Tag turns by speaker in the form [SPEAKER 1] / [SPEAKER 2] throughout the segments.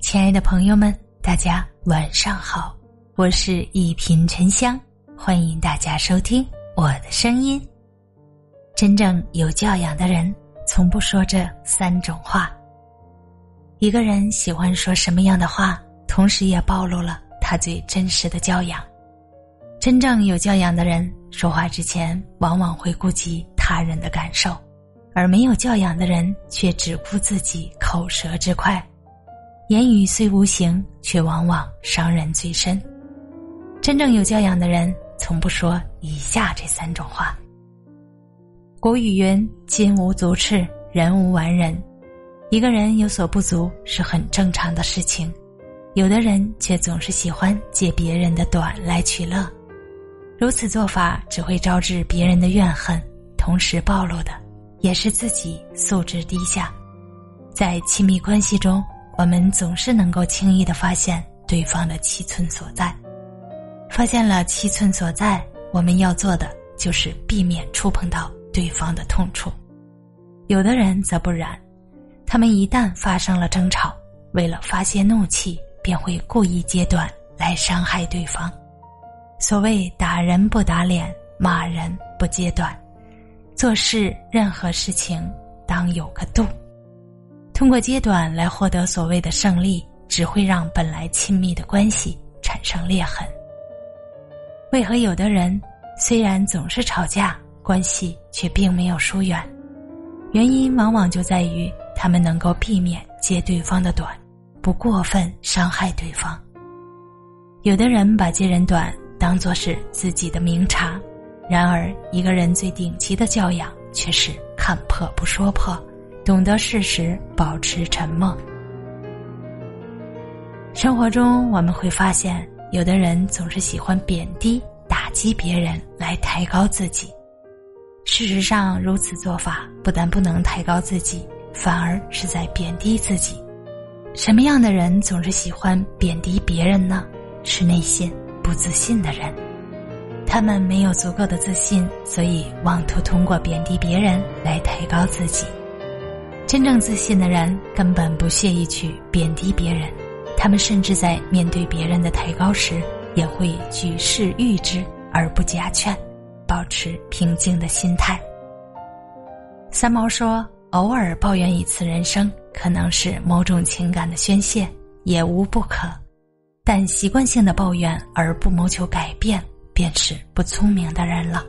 [SPEAKER 1] 亲爱的朋友们，大家晚上好，我是一品沉香，欢迎大家收听我的声音。真正有教养的人，从不说这三种话。一个人喜欢说什么样的话，同时也暴露了他最真实的教养。真正有教养的人，说话之前往往会顾及他人的感受。而没有教养的人，却只顾自己口舌之快，言语虽无形，却往往伤人最深。真正有教养的人，从不说以下这三种话。古语云：“金无足赤，人无完人。”一个人有所不足是很正常的事情，有的人却总是喜欢借别人的短来取乐，如此做法只会招致别人的怨恨，同时暴露的。也是自己素质低下，在亲密关系中，我们总是能够轻易的发现对方的七寸所在。发现了七寸所在，我们要做的就是避免触碰到对方的痛处。有的人则不然，他们一旦发生了争吵，为了发泄怒气，便会故意揭短来伤害对方。所谓打人不打脸，骂人不揭短。做事任何事情当有个度，通过阶段来获得所谓的胜利，只会让本来亲密的关系产生裂痕。为何有的人虽然总是吵架，关系却并没有疏远？原因往往就在于他们能够避免揭对方的短，不过分伤害对方。有的人把揭人短当做是自己的明察。然而，一个人最顶级的教养却是看破不说破，懂得适时，保持沉默。生活中，我们会发现，有的人总是喜欢贬低、打击别人来抬高自己。事实上，如此做法不但不能抬高自己，反而是在贬低自己。什么样的人总是喜欢贬低别人呢？是内心不自信的人。他们没有足够的自信，所以妄图通过贬低别人来抬高自己。真正自信的人根本不屑于去贬低别人，他们甚至在面对别人的抬高时，也会举世誉之而不加劝，保持平静的心态。三毛说：“偶尔抱怨一次人生，可能是某种情感的宣泄，也无不可；但习惯性的抱怨而不谋求改变。”便是不聪明的人了。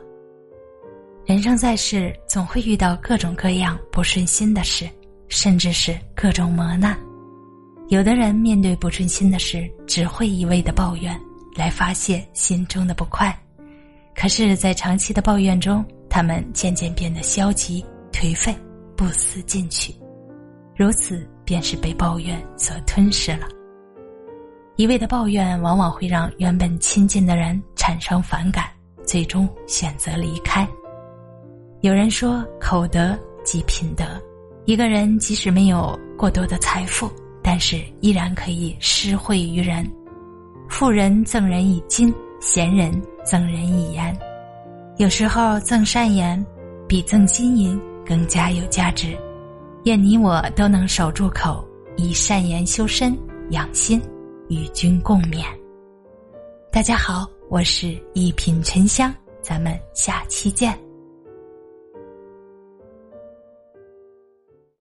[SPEAKER 1] 人生在世，总会遇到各种各样不顺心的事，甚至是各种磨难。有的人面对不顺心的事，只会一味的抱怨来发泄心中的不快。可是，在长期的抱怨中，他们渐渐变得消极颓废，不思进取，如此便是被抱怨所吞噬了。一味的抱怨，往往会让原本亲近的人产生反感，最终选择离开。有人说：“口德即品德。”一个人即使没有过多的财富，但是依然可以施惠于人。富人赠人以金，贤人赠人以言。有时候赠善言，比赠金银更加有价值。愿你我都能守住口，以善言修身养心。与君共勉。大家好，我是一品沉香，咱们下期见。